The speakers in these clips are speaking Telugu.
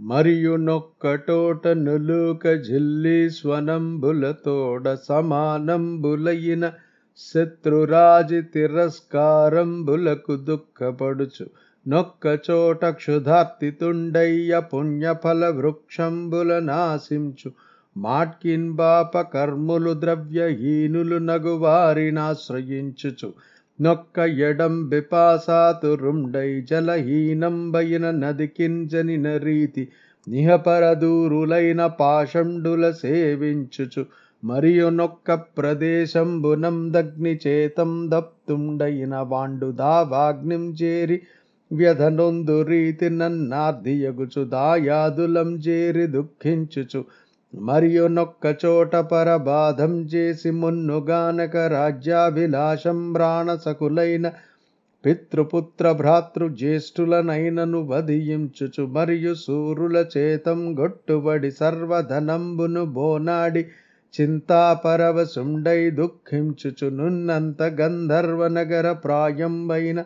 మరియు నొక్కటోట నులుక జిల్లి స్వనంబులతోడ సమానంబులైన శత్రురాజి తిరస్కారంబులకు దుఃఖపడుచు. నొక్క చోట క్షుధార్తితుండయ్య పుణ్యఫల వృక్షంబుల నాశించు. మాట్కిన్ బాప కర్ములు ద్రవ్యహీనులు నగువారినాశ్రయించుచు నొక్క ఎడం బిపాసాతురుండై జలహీనంబైన నదికింజనిన రీతి నిహపరదూరులైన పాషండుల సేవించుచు. మరియు నొక్క ప్రదేశంబునందగ్ని చేతం దప్తుండైన వాండు దావాగ్నిం చేరి వ్యధనొందు రీతి నన్నార్ధియగుచు దాయాదులం చేరి దుఃఖించుచు. మరియు నొక్కచోట పరబాధం చేసి మున్నుగానక రాజ్యాభిలాషం ప్రాణసకులైన పితృపుత్ర భ్రాతృ జ్యేష్ఠులనైనను వధించుచు మరియు సూరుల చేతం గొట్టుబడి సర్వధనంబును బోనాడి చింతాపరవశుండై దుఃఖించుచు నున్నంత గంధర్వ నగర ప్రాయంబైన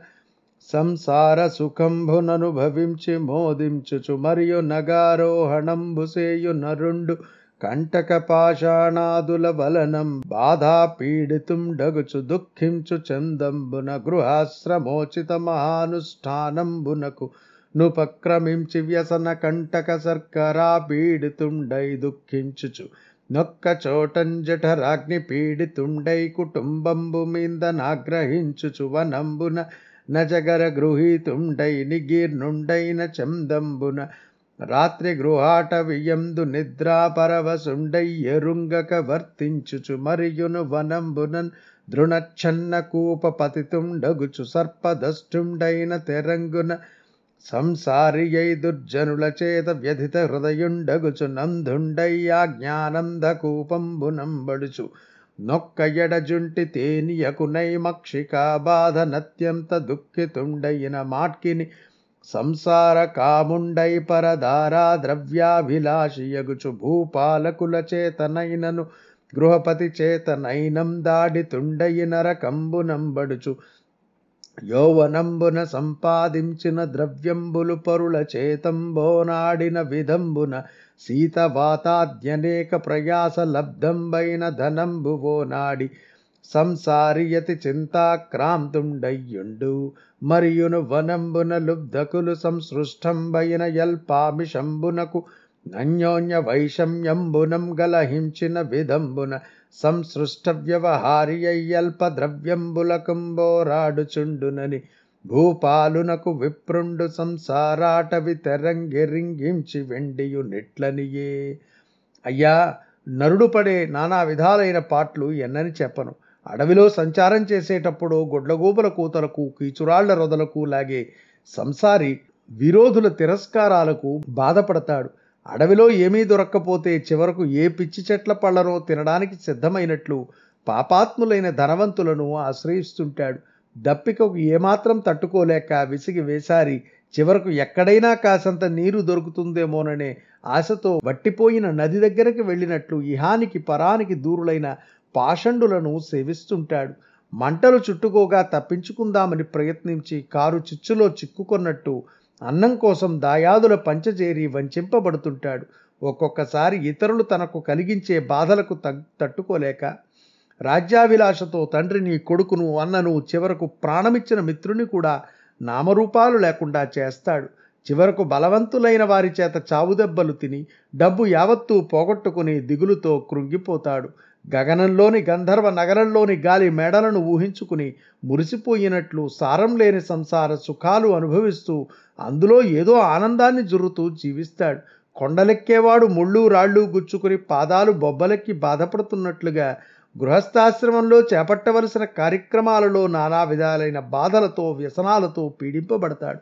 సంసార సుఖంభుననుభవించి మోదించుచు మరియు నగారోహణంబుసేయు నరుండు కంటక పాషాణాదుల వలనం బాధా పీడితుండగుచు దుఃఖించు చందంబున గృహాశ్రమోచిత మహానుష్ఠానంబునకు నుపక్రమించి వ్యసన కంటక సర్కరా పీడితుండై దుఃఖించుచు నొక్క చోటంజఠరాగ్ని పీడితుండై కుటుంబంబు మీందనాగ్రహించుచు వనంబున నచగర గృహీతుండై నిగీర్నుండైన చందంబున రాత్రి గృహాట వియందు నిద్రాపరవసుండై ఎరుంగక వర్తించుచు మరియును వనంబునన్ దృణచ్ఛన్న కూప పతితుండగుచు సర్పదష్టుండైన తెరంగున సంసారియై దుర్జనుల చేత వ్యధిత హృదయుండగుచు నందుండయ్యా జ్ఞానంద కూపంబునంబడుచు నొక్క ఎడజుంటి తేనియకునై మక్షిక బాధ నత్యంత దుఃఖితుండైన మాట్కిని సంసార కాముండై పరదారా ద్రవ్యాభిలాషియగుచు భూపాలకుల చేతనైనను గృహపతి చేతనైనం దాడితుండయి నరకంబునంబడుచు యౌవనంబున సంపాదించిన ద్రవ్యంబులు పరుల చేతంబోనాడిన విధంబున శీతవాతాద్యనేక ప్రయాస లబ్ధంబైన ధనంబువోనాడి సంసారియతి చింతాక్రాంతుండయ్యుండు. మరియును వనంబున లుబ్ధకులు సంసృష్టంబైన యల్పామిషంబునకు అన్యోన్య వైషమ్యంబునం గలహించిన విధంబున సంసృష్ట వ్యవహారియల్ప ద్రవ్యంబులకంబోరాడుచుండునని భూపాలునకు విప్రుండు సంసారాటవి తెరంగిరింగించి వెండియు నిట్లనియే. అయ్యా నరుడు పడే నానా విధాలైన పాటలు ఎన్నని చెప్పను. అడవిలో సంచారం చేసేటప్పుడు గొడ్లగూబల కూతలకు కీచురాళ్ళ రొదలకు లాగే సంసారి విరోధుల తిరస్కారాలకు బాధపడతాడు. అడవిలో ఏమీ దొరక్కపోతే చివరకు ఏ పిచ్చి చెట్ల పళ్ళనో తినడానికి సిద్ధమైనట్లు పాపాత్ములైన ధనవంతులను ఆశ్రయిస్తుంటాడు. దప్పికకు ఏమాత్రం తట్టుకోలేక విసిగి వేసారి చివరకు ఎక్కడైనా కాసంత నీరు దొరుకుతుందేమోననే ఆశతో వట్టిపోయిన నది దగ్గరకు వెళ్ళినట్లు ఇహానికి పరానికి దూరులైన పాషండులను సేవిస్తుంటాడు. మంటలు చుట్టుకోగా తప్పించుకుందామని ప్రయత్నించి కారు చిచ్చులో చిక్కుకొన్నట్టు అన్నం కోసం దాయాదుల పంచజేరి వంచింపబడుతుంటాడు. ఒక్కొక్కసారి ఇతరులు తనకు కలిగించే బాధలకు తట్టుకోలేక రాజ్యాభిలాషతో తండ్రిని కొడుకును అన్నను చివరకు ప్రాణమిచ్చిన మిత్రుని కూడా నామరూపాలు లేకుండా చేస్తాడు. చివరకు బలవంతులైన వారి చేత చావుదెబ్బలు తిని డబ్బు యావత్తూ పోగొట్టుకుని దిగులుతో కృంగిపోతాడు. గగనంలోని గంధర్వ నగరంలోని గాలి మేడలను ఊహించుకుని మురిసిపోయినట్లు సారం లేని సంసార సుఖాలు అనుభవిస్తూ అందులో ఏదో ఆనందాన్ని జురుతూ జీవిస్తాడు. కొండలెక్కేవాడు ముళ్ళు రాళ్ళు గుచ్చుకుని పాదాలు బొబ్బలెక్కి బాధపడుతున్నట్లుగా గృహస్థాశ్రమంలో చేపట్టవలసిన కార్యక్రమాలలో నానా విధాలైన బాధలతో వ్యసనాలతో పీడింపబడతాడు.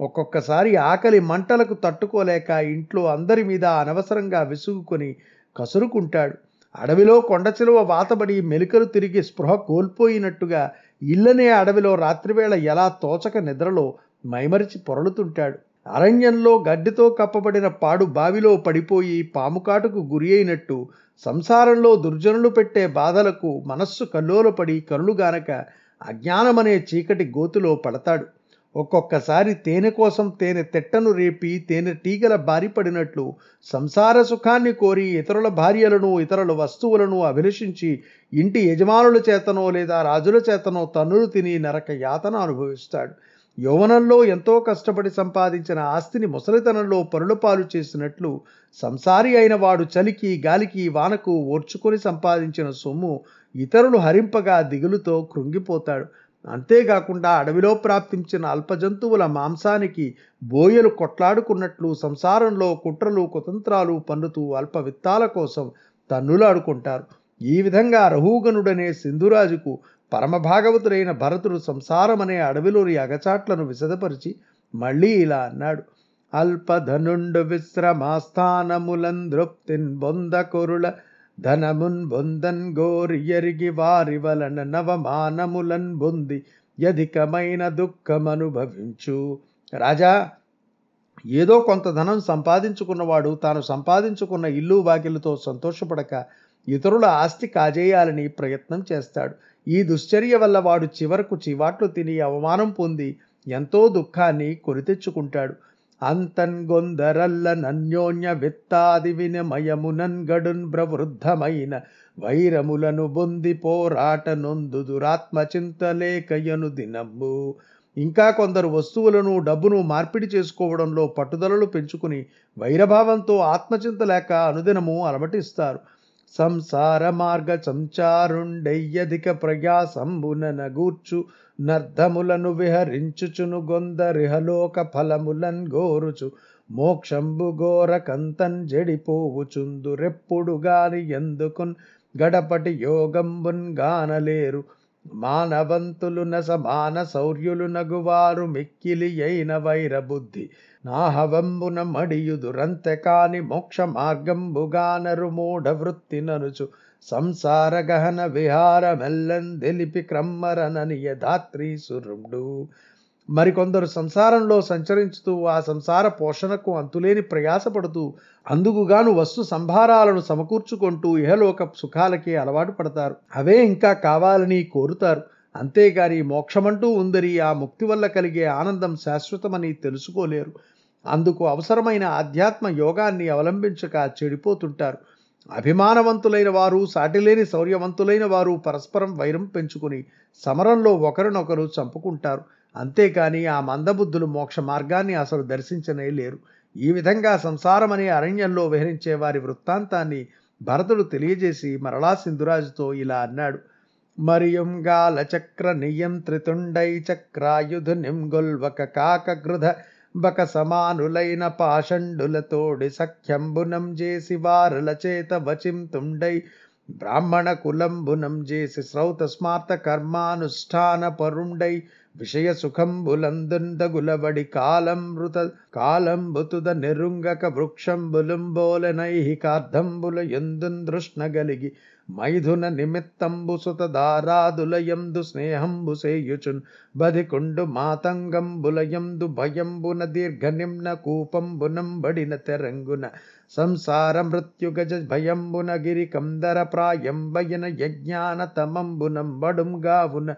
ఒక్కొక్కసారి ఆకలి మంటలకు తట్టుకోలేక ఇంట్లో అందరి మీద అనవసరంగా విసుగుకొని కసురుకుంటాడు. అడవిలో కొండచిలువ వాతబడి మెలికలు తిరిగి స్పృహ కోల్పోయినట్టుగా ఇల్లనే అడవిలో రాత్రివేళ ఎలా తోచక నిద్రలో మైమరిచి పొరలుతుంటాడు. అరణ్యంలో గడ్డితో కప్పబడిన పాడు బావిలో పడిపోయి పాముకాటుకు గురి అయినట్టు సంసారంలో దుర్జనులు పెట్టే బాధలకు మనస్సు కల్లోలపడి కనులుగానక అజ్ఞానమనే చీకటి గోతులో పడతాడు. ఒక్కొక్కసారి తేనె కోసం తేనె తెట్టను రేపి తేనె టీగల బారిపడినట్లు సంసార సుఖాన్ని కోరి ఇతరుల భార్యలను ఇతరుల వస్తువులను అభిలషించి ఇంటి యజమానుల చేతనో లేదా రాజుల చేతనో తన్నులు తిని నరక యాతన అనుభవిస్తాడు. యౌవనంలో ఎంతో కష్టపడి సంపాదించిన ఆస్తిని ముసలితనంలో పరులపాలు చేసినట్లు సంసారి అయిన వాడు చలికి గాలికి వానకు ఓర్చుకొని సంపాదించిన సొమ్ము ఇతరులు హరింపగా దిగులుతో కృంగిపోతాడు. అంతేకాకుండా అడవిలో ప్రాప్తించిన అల్పజంతువుల మాంసానికి బోయలు కొట్లాడుకున్నట్లు సంసారంలో కుట్రలు కుతంత్రాలు పన్నుతూ అల్ప విత్తాల కోసం తన్నులాడుకుంటారు. ఈ విధంగా రహూగనుడనే సింధురాజుకు పరమభాగవతుడైన భరతుడు సంసారమనే అడవిలోని అగచాట్లను విశదపరిచి మళ్ళీ ఇలా అన్నాడు. అల్పధనుండు విశ్రమాస్థానములందృప్తిన్ బొందకొరుల ధనమున్ బొందన్ గోరియరిగి వారి వలన నవమానములన్ బొంది యధికమైన దుఃఖమనుభవించు. రాజా ఏదో కొంత ధనం సంపాదించుకున్నవాడు తాను సంపాదించుకున్న ఇల్లు వాకిలతో సంతోషపడక ఇతరుల ఆస్తి కాజేయాలని ప్రయత్నం చేస్తాడు. ఈ దుశ్చర్య వల్ల వాడు చివరకు చివాట్లు తిని అవమానం పొంది ఎంతో దుఃఖాన్ని కొరితెచ్చుకుంటాడు అంతన్ గొందరల్ల నన్యోన్య విత్తాది వినిమయమునన్ గడున్ ప్రవృద్ధమైన వైరములను బొంది పోరాట నొందు దురాత్మ చింతలేకయను ఇంకా కొందరు వస్తువులను డబ్బును మార్పిడి చేసుకోవడంలో పట్టుదలలు పెంచుకుని వైరభావంతో ఆత్మచింత లేక అనుదినము అలమటిస్తారు. సంసార మార్గ సంచారుండయ్యధిక ప్రయాసంబున గూర్చు నర్ధములను విహరించుచును గొందరిహలోక ఫలములన్ గోరుచు మోక్షంబు గోరకంతన్ జడిపోవుచుందురెప్పుడు జడిపోవుచుందు రెప్పుడు గాని ఎందుకున్ గడపటి యోగంబున్ గానలేరు. మానవంతులు సమాన శౌర్యులు నగువారు మిక్కిలి అయిన వైరబుద్ధి. నాహవంబున మడియుదురంతె కాని మోక్ష మార్గంబుగానరు మూఢ వృత్తి ననుచు. సంసార గహన విహారమెల్లం తెలిపి క్రమ్మరననియ ధాత్రి సురుడు. మరికొందరు సంసారంలో సంచరించుతూ ఆ సంసార పోషణకు అంతులేని ప్రయాసపడుతూ అందుకుగాను వస్తు సంభారాలను సమకూర్చుకుంటూ ఇహలోక సుఖాలకి అలవాటు పడతారు. అవే ఇంకా కావాలని కోరుతారు. అంతేగాని మోక్షమంటూ ఉందరి ఆ ముక్తి వల్ల కలిగే ఆనందం శాశ్వతమని తెలుసుకోలేరు. అందుకు అవసరమైన ఆధ్యాత్మ యోగాన్ని అవలంబించక చెడిపోతుంటారు. అభిమానవంతులైన వారు సాటిలేని శౌర్యవంతులైన వారు పరస్పరం వైరం పెంచుకుని సమరంలో ఒకరినొకరు చంపుకుంటారు. అంతేకాని ఆ మందబుద్ధులు మోక్ష మార్గాన్ని అసలు దర్శించనే లేరు. ఈ విధంగా సంసారం అనే అరణ్యంలో విహరించే వారి వృత్తాంతాన్ని భరతుడు తెలియజేసి మరలా సింధురాజుతో ఇలా అన్నాడు. మరియుంగాల చక్ర నియంత్రితుండై చక్రాయుధు నింగొల్వక కాకగృధ బక సమానులైన పాషండులతోడి సఖ్యంబునం చేసి వారుల చేత వచింతుండై బ్రాహ్మణ కులంబునం చేసి శ్రౌత స్మార్త కర్మానుష్ఠాన పరుండై విషయ సుఖంబులందుందగులబడి కాలంబృత కాలంబుతుద నెరుంగక వృక్షంబులుంబోలనైహికార్థంబుల ఎందున్ దృష్ణగలిగి మైథున నిమిత్తంబు సుత దారాదులయందు స్నేహంబు సేయుచున్ బదికుండు మాతంగంబులయందు భయంబున దీర్ఘ నిమ్న కూపంబునంబడిన తెరంగున సంసార మృత్యుగజ భయంబున గిరి కందర ప్రాయంబయన యజ్ఞాన తమంబునంబడుంగావున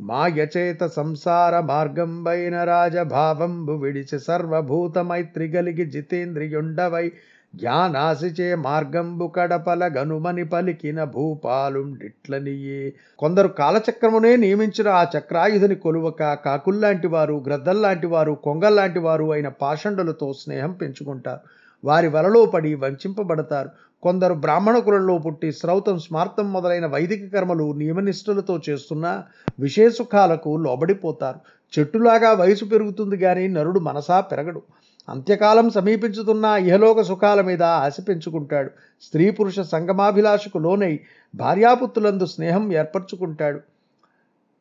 మాయచేత సంసార మార్గంబైన రాజభావంబు విడిచి సర్వభూత మైత్రి గలిగి జితేంద్రియుండవై జ్ఞానాసిచే మార్గంబు కడపల గనుమని పలికిన భూపాలుండిట్లనియే. కొందరు కాలచక్రమునే నియమించిన ఆ చక్రాయుధుని కొలువక కాకుల్లాంటి వారు గ్రద్దల్లాంటి వారు కొంగల్లాంటి వారు అయిన పాషండులతో స్నేహం పెంచుకుంటారు. వారి వలలో పడి వంచింపబడతారు. కొందరు బ్రాహ్మణ కులంలో పుట్టి శ్రౌతం స్మార్తం మొదలైన వైదిక కర్మలు నియమనిష్ఠులతో చేస్తున్న విశేషుఖాలకు లోబడిపోతారు. చెట్టులాగా వయసు పెరుగుతుంది కానీ నరుడు మనసా పెరగడు. అంత్యకాలం సమీపించుతున్న ఇహలోక సుఖాల మీద ఆశ పెంచుకుంటాడు. స్త్రీ పురుష సంగమాభిలాషకు లోనై భార్యాపుత్రులందు స్నేహం ఏర్పరచుకుంటాడు.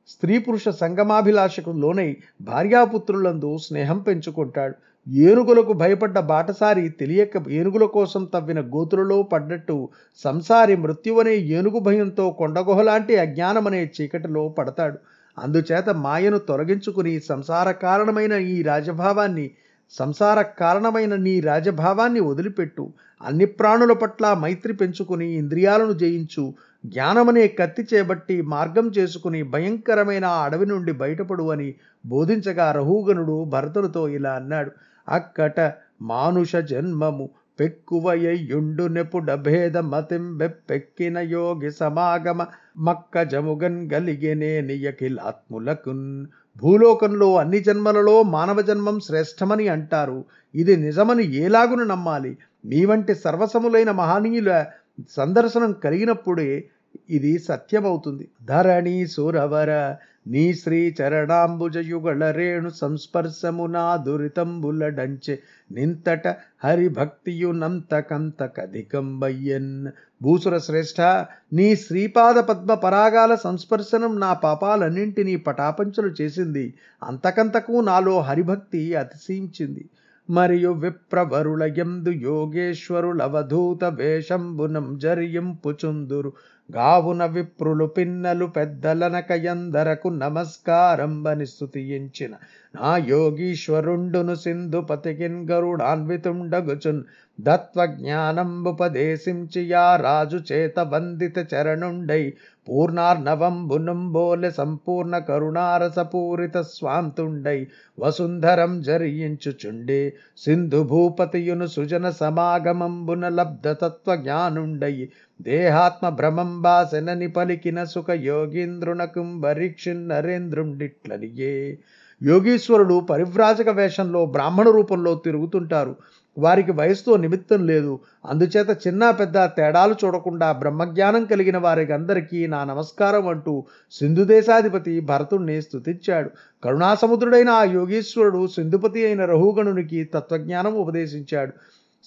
స్త్రీ పురుష సంగమాభిలాషకు లోనై భార్యాపుత్రులందు స్నేహం పెంచుకుంటాడు. ఏనుగులకు భయపడ్డ బాటసారి తెలియక ఏనుగుల కోసం తవ్విన గోతులలో పడ్డట్టు సంసారి మృత్యువనే ఏనుగు భయంతో కొండగుహలాంటి అజ్ఞానమనే చీకటిలో పడతాడు. అందుచేత మాయను తొలగించుకుని సంసార కారణమైన ఈ రాజభావాన్ని సంసార కారణమైన నీ రాజభావాన్ని వదిలిపెట్టు. అన్ని ప్రాణుల పట్ల మైత్రి పెంచుకుని ఇంద్రియాలను జయించు. జ్ఞానమనే కత్తి చేబట్టి మార్గం చేసుకుని భయంకరమైన ఆ అడవి నుండి బయటపడు అని బోధించగా రహూగనుడు భరతుడితో ఇలా అన్నాడు. అక్కట మానుష జన్మము పెక్కువయ్యుండు నెపుడ భేద మతింబెప్పెక్కిన యోగి సమాగమ మక్క జముగన్ గలిగెనే నియకిలాత్ములకున్ భూలోకంలో అన్ని జన్మలలో మానవ జన్మం శ్రేష్టమని అంటారు. ఇది నిజమని ఏలాగును నమ్మాలి? మీ వంటి సర్వసములైన మహనీయుల సందర్శనం కలిగినప్పుడే ఇది సత్యమవుతుంది. ధరణి సురవర నీ శ్రీ చరణాంబుజయుగళ రేణు సంస్పర్శమునా దురితంబులడంచె నింతట హరిభక్తియునంతకంతకధికంబయ్యన్. భూసుర శ్రేష్ఠ నీ శ్రీపాద పద్మ పరాగాల సంస్పర్శనం నా పాపాలన్నింటినీ పటాపంచలు చేసింది. అంతకంతకు నాలో హరిభక్తి అతిశయించింది. మరియు విప్రవరులయందు యోగేశ్వరులవధూత వేషంబునం జరింపుచుందురు గావున విప్రులు పిన్నలు పెద్దలనకయందరకు నమస్కారంబని స్థుతించిన నా యోగీశ్వరుండును సింధు పతికిన్ గరుడాన్వితుండగుచున్. దత్వజ్ఞానంబుపదేశించి యా రాజు చేత వందిత చరణుండై. పూర్ణార్ణవంబునంబోలె సంపూర్ణ కరుణారసపూరిత స్వాంతుండై. వసుంధరం జరించుచుండే సింధు భూపతియును సుజన సమాగమంబున లబ్ధ తత్వజ్ఞానుండై. దేహాత్మ భ్రమంబాసెనని పలికిన సుఖ యోగీంద్రునకుం పరీక్షిన్ నరేంద్రుండిట్లనియే. యోగీశ్వరుడు పరివ్రాజక వేషంలో బ్రాహ్మణ రూపంలో తిరుగుతుంటారు. వారికి వయసుతో నిమిత్తం లేదు. అందుచేత చిన్న పెద్ద తేడాలు చూడకుండా బ్రహ్మజ్ఞానం కలిగిన వారికి అందరికీ నా నమస్కారం అంటూ సింధు దేశాధిపతి భరతుణ్ణి స్థుతించాడు కరుణాసముద్రుడైన ఆ యోగీశ్వరుడు సింధుపతి అయిన రహుగణునికి తత్వజ్ఞానం ఉపదేశించాడు.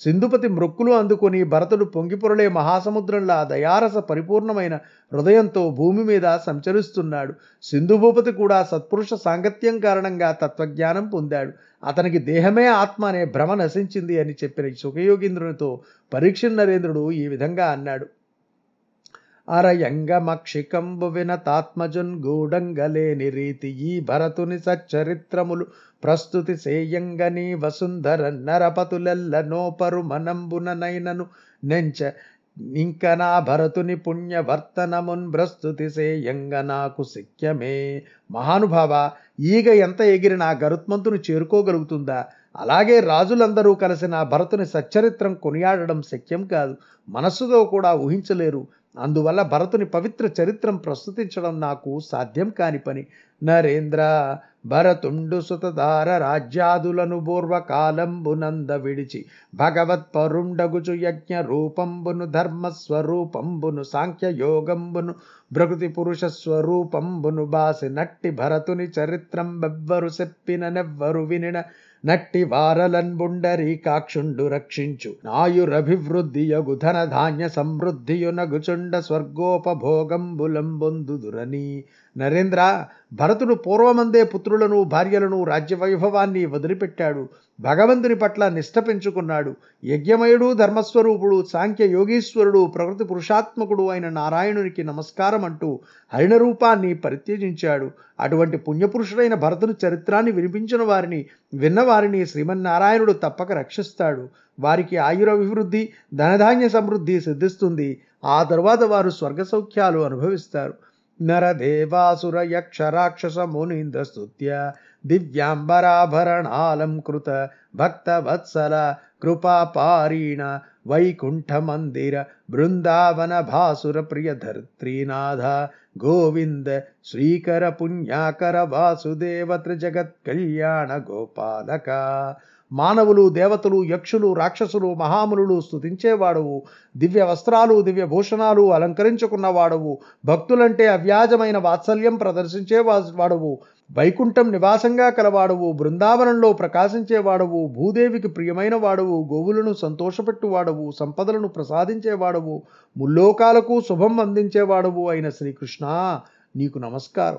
సింధుపతి మృక్కులు అందుకొని భరతుడు పొంగిపొరలే మహాసముద్రంలా దయారస పరిపూర్ణమైన హృదయంతో భూమి మీద సంచరిస్తున్నాడు. సింధుభూపతి కూడా సత్పురుష సాంగత్యం కారణంగా తత్వజ్ఞానం పొందాడు. అతనికి దేహమే ఆత్మ అనే భ్రమ నశించింది అని చెప్పిన సుఖయోగీంద్రునితో పరీక్ష నరేంద్రుడు ఈ విధంగా అన్నాడు. అరయంగమక్షికంబు వినతాత్మజున్ గూఢంగలేని రీతి ఈ భరతుని సచ్చరిత్రములు ప్రస్తుతి సేయంగని వసుంధర నరపతులెల్ల నోపరు మనంబుననైనను నెంచ ఇంక నా భరతుని పుణ్యవర్తనమున్ ప్రస్తుతి సేయంగ నాకు శక్యమే. మహానుభావ ఈగ ఎంత ఎగిరి నా గరుత్మంతును చేరుకోగలుగుతుందా? అలాగే రాజులందరూ కలిసి నా భరతుని సచ్చరిత్రం కొనియాడడం శక్యం కాదు. మనస్సుతో కూడా ఊహించలేరు. అందువల్ల భరతుని పవిత్ర చరిత్రం ప్రస్తుతించడం నాకు సాధ్యం కాని పని. నరేంద్ర భరతుండు సుతధార రాజ్యాదులను పూర్వకాలంబునంద విడిచి భగవత్ పరుండగుచు యజ్ఞ రూపంబును ధర్మస్వరూపంబును సాంఖ్యయోగంబును ప్రకృతి పురుష స్వరూపంబును బాసి నట్టి భరతుని చరిత్రం బెవ్వరు చెప్పిన నెవ్వరు వినిన నట్టి వారలన్బుండరీ కాక్షుండు రక్షించు. నాయురభివృద్ధియగు ధన ధాన్య సమృద్ధియునగుచుండ స్వర్గోపభోగంబులంబొందుదురని నరేంద్ర భరతుడు పూర్వమందే పుత్రులను భార్యలను రాజ్యవైభవాన్ని వదిలిపెట్టాడు. భగవంతుని పట్ల నిష్ట పెంచుకున్నాడు. యజ్ఞమయుడు ధర్మస్వరూపుడు సాంఖ్య యోగీశ్వరుడు ప్రకృతి పురుషాత్మకుడు అయిన నారాయణునికి నమస్కారం అంటూ హరిణ రూపాన్ని పరిత్యజించాడు. అటువంటి పుణ్యపురుషుడైన భరతుని చరిత్రాన్ని వినిపించిన వారిని విన్నవారిని శ్రీమన్నారాయణుడు తప్పక రక్షిస్తాడు. వారికి ఆయురభివృద్ధి ధనధాన్య సమృద్ధి సిద్ధిస్తుంది. ఆ తర్వాత వారు స్వర్గ సౌఖ్యాలు అనుభవిస్తారు. नरदेवासुरयक्षराक्षसमुनिन्दस्तुत्य नरदेवासुरयक्षराक्षसमुनीन्द्रस्तुत्या दिव्याम्बराभरणालङ्कृतभक्तवत्सला कृपापारीण वैकुण्ठमन्दिर बृन्दावनभासुरप्रियधर्त्रीनाथ गोविन्द श्रीकर पुण्याकर वासुदेव त्रिजगत्कल्याणगोपालका మానవులు దేవతలు యక్షులు రాక్షసులు మహామునులు స్థుతించేవాడవు దివ్య వస్త్రాలు దివ్య భూషణాలు అలంకరించుకున్నవాడవు. భక్తులంటే అవ్యాజమైన వాత్సల్యం ప్రదర్శించే వాడవు వైకుంఠం నివాసంగా కలవాడవు. బృందావనంలో ప్రకాశించేవాడవు. భూదేవికి ప్రియమైన వాడవు గోవులను సంతోషపెట్టువాడవు. సంపదలను ప్రసాదించేవాడవు. ముల్లోకాలకు శుభం అందించేవాడవు అయిన శ్రీకృష్ణ. నీకు నమస్కారం.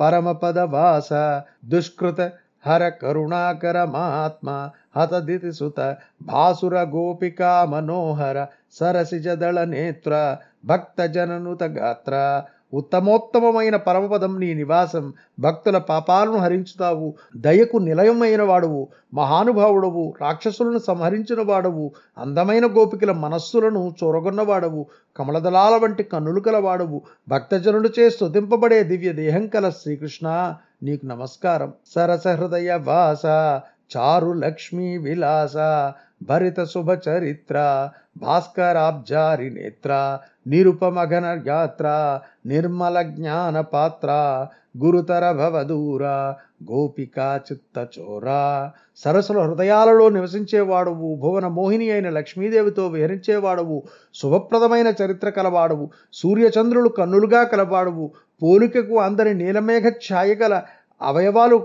పరమపద వాస దుష్కృత ಹರ ಕರುಣಾಕರ ಮಹಾತ್ಮ ಹತದಿತಿ ಸುತ ಭಾಸುರ ಗೋಪಿಕಾ ಮನೋಹರ ಸರಸಿಜದಳ ನೇತ್ರ ಭಕ್ತ ಜನನುತ ಗಾತ್ರ ఉత్తమోత్తమమైన పరమపదం నీ నివాసం. భక్తుల పాపాలను హరించుతావు. దయకు నిలయమైన వాడువు. మహానుభావుడవు. రాక్షసులను సంహరించిన వాడవు. అందమైన గోపికల మనస్సులను చొరగొన్నవాడవు. కమలదళాల వంటి కన్నులు కలవాడవు భక్తజనుడిచే స్తుతింపబడే దివ్య దేహం కల శ్రీకృష్ణ. నీకు నమస్కారం. సరసహృదయ వాస. చారు లక్ష్మీ విలాస. భరిత శుభ చరిత్ర. భాస్కరాబ్జారి నేత్ర. నిరుపమగన యాత్ర నిర్మల జ్ఞాన పాత్ర గురుతర భవదూర గోపికా చిత్తచోర సరస్సుల హృదయాలలో నివసించేవాడవు భువన మోహిని అయిన లక్ష్మీదేవితో విహరించేవాడవు శుభప్రదమైన చరిత్ర కలవాడవు సూర్యచంద్రులు కన్నులుగా కలవాడవు పోలికకు అందరి నీలమేఘ ఛాయ గల అవయవాలు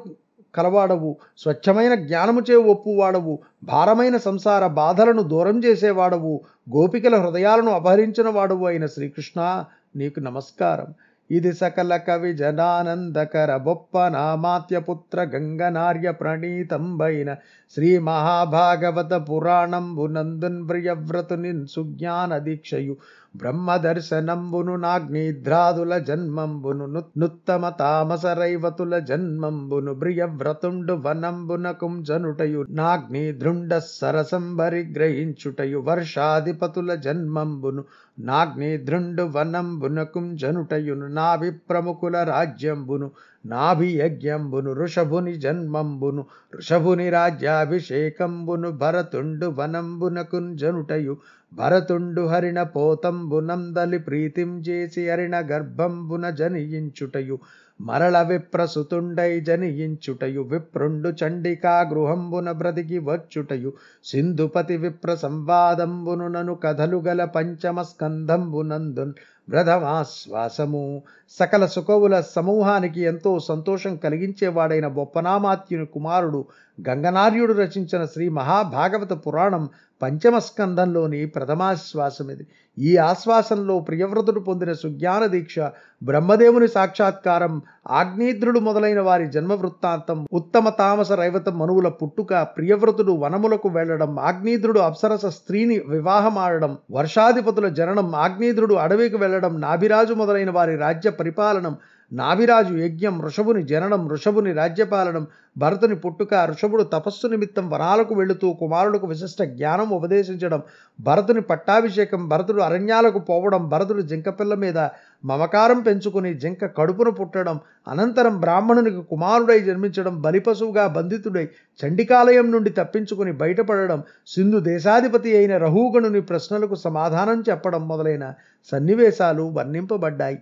కలవాడవు. స్వచ్ఛమైన జ్ఞానముచే ఒప్పువాడవు. భారమైన సంసార బాధలను దూరం చేసేవాడవు. గోపికల హృదయాలను అపహరించిన వాడవు అయిన శ్రీకృష్ణ నీకు నమస్కారం. ఇది సకల కవి జనానందకర బొప్ప నామాత్యపుత్ర గంగనార్య ప్రణీతంబైన శ్రీ మహాభాగవత పురాణంబునందున్ ప్రియవ్రతునిన్ సుజ్ఞాన దీక్షయు. బ్రహ్మ దర్శనంబును నాగ్నిద్రాదుల జన్మంబును నుత్తమ తామస రైవతుల జన్మంబును బ్రియవ్రతుండు వనంబునకుం జనుటయు నాగ్ని దృండ సరసంబరి గ్రహించుటయు వర్షాధిపతుల జన్మంబును నాగ్ని దృండు వనంబునకుం జనుటయును నాభి ప్రముఖుల రాజ్యంబును నాభి యజ్ఞంబును ఋషభుని జన్మంబును ఋషభుని రాజ్యాభిషేకంబును భరతుండు వనంబునకున్ జనుటయు భరతుండు హరిణ పోతంబునందలి ప్రీతిం చేసి హరిణ గర్భంబున జనియించుటయు. మరల విప్రసుతుండై జనియించుటయు. విప్రుండు చండికా గృహంబున బ్రతికి వచ్చుటయు. సింధుపతి విప్ర సంవాదంబును నను కథలు గల పంచమ స్కంధంబునందున్ బ్రధమాశ్వాసము సకల సుఖవుల సమూహానికి ఎంతో సంతోషం కలిగించేవాడైన బొప్పనామాత్యుని కుమారుడు గంగనార్యుడు రచించిన శ్రీ మహాభాగవత పురాణం పంచమ స్కందంలోని ప్రథమాశ్వాసం ఇది ఈ ఆశ్వాసంలో ప్రియవ్రతుడు పొందిన సుజ్ఞాన దీక్ష బ్రహ్మదేవుని సాక్షాత్కారం ఆగ్నేద్రుడు మొదలైన వారి జన్మ వృత్తాంతం ఉత్తమ తామస రైవత మనువుల పుట్టుక ప్రియవ్రతుడు వనములకు వెళ్ళడం ఆగ్నేద్రుడు అప్సరస స్త్రీని వివాహమాడడం వర్షాధిపతుల జననం ఆగ్నేద్రుడు అడవికి వెళ్ళడం నాభిరాజు మొదలైన వారి రాజ్య పరిపాలనం నాభిరాజు యజ్ఞం ఋషభుని జననం ఋషభుని రాజ్యపాలనం భరతుని పుట్టుక ఋషభుడు తపస్సు నిమిత్తం వనాలకు వెళుతూ కుమారులకు విశిష్ట జ్ఞానం ఉపదేశించడం భరతుని పట్టాభిషేకం భరతుడు అరణ్యాలకు పోవడం భరతుడు జింకపిల్ల మీద మమకారం పెంచుకుని జింక కడుపును పుట్టడం అనంతరం బ్రాహ్మణునికి కుమారుడై జన్మించడం బలిపశువుగా బంధితుడై చండికాలయం నుండి తప్పించుకుని బయటపడడం సింధు దేశాధిపతి అయిన రహూగణుని ప్రశ్నలకు సమాధానం చెప్పడం మొదలైన సన్నివేశాలు వర్ణింపబడ్డాయి.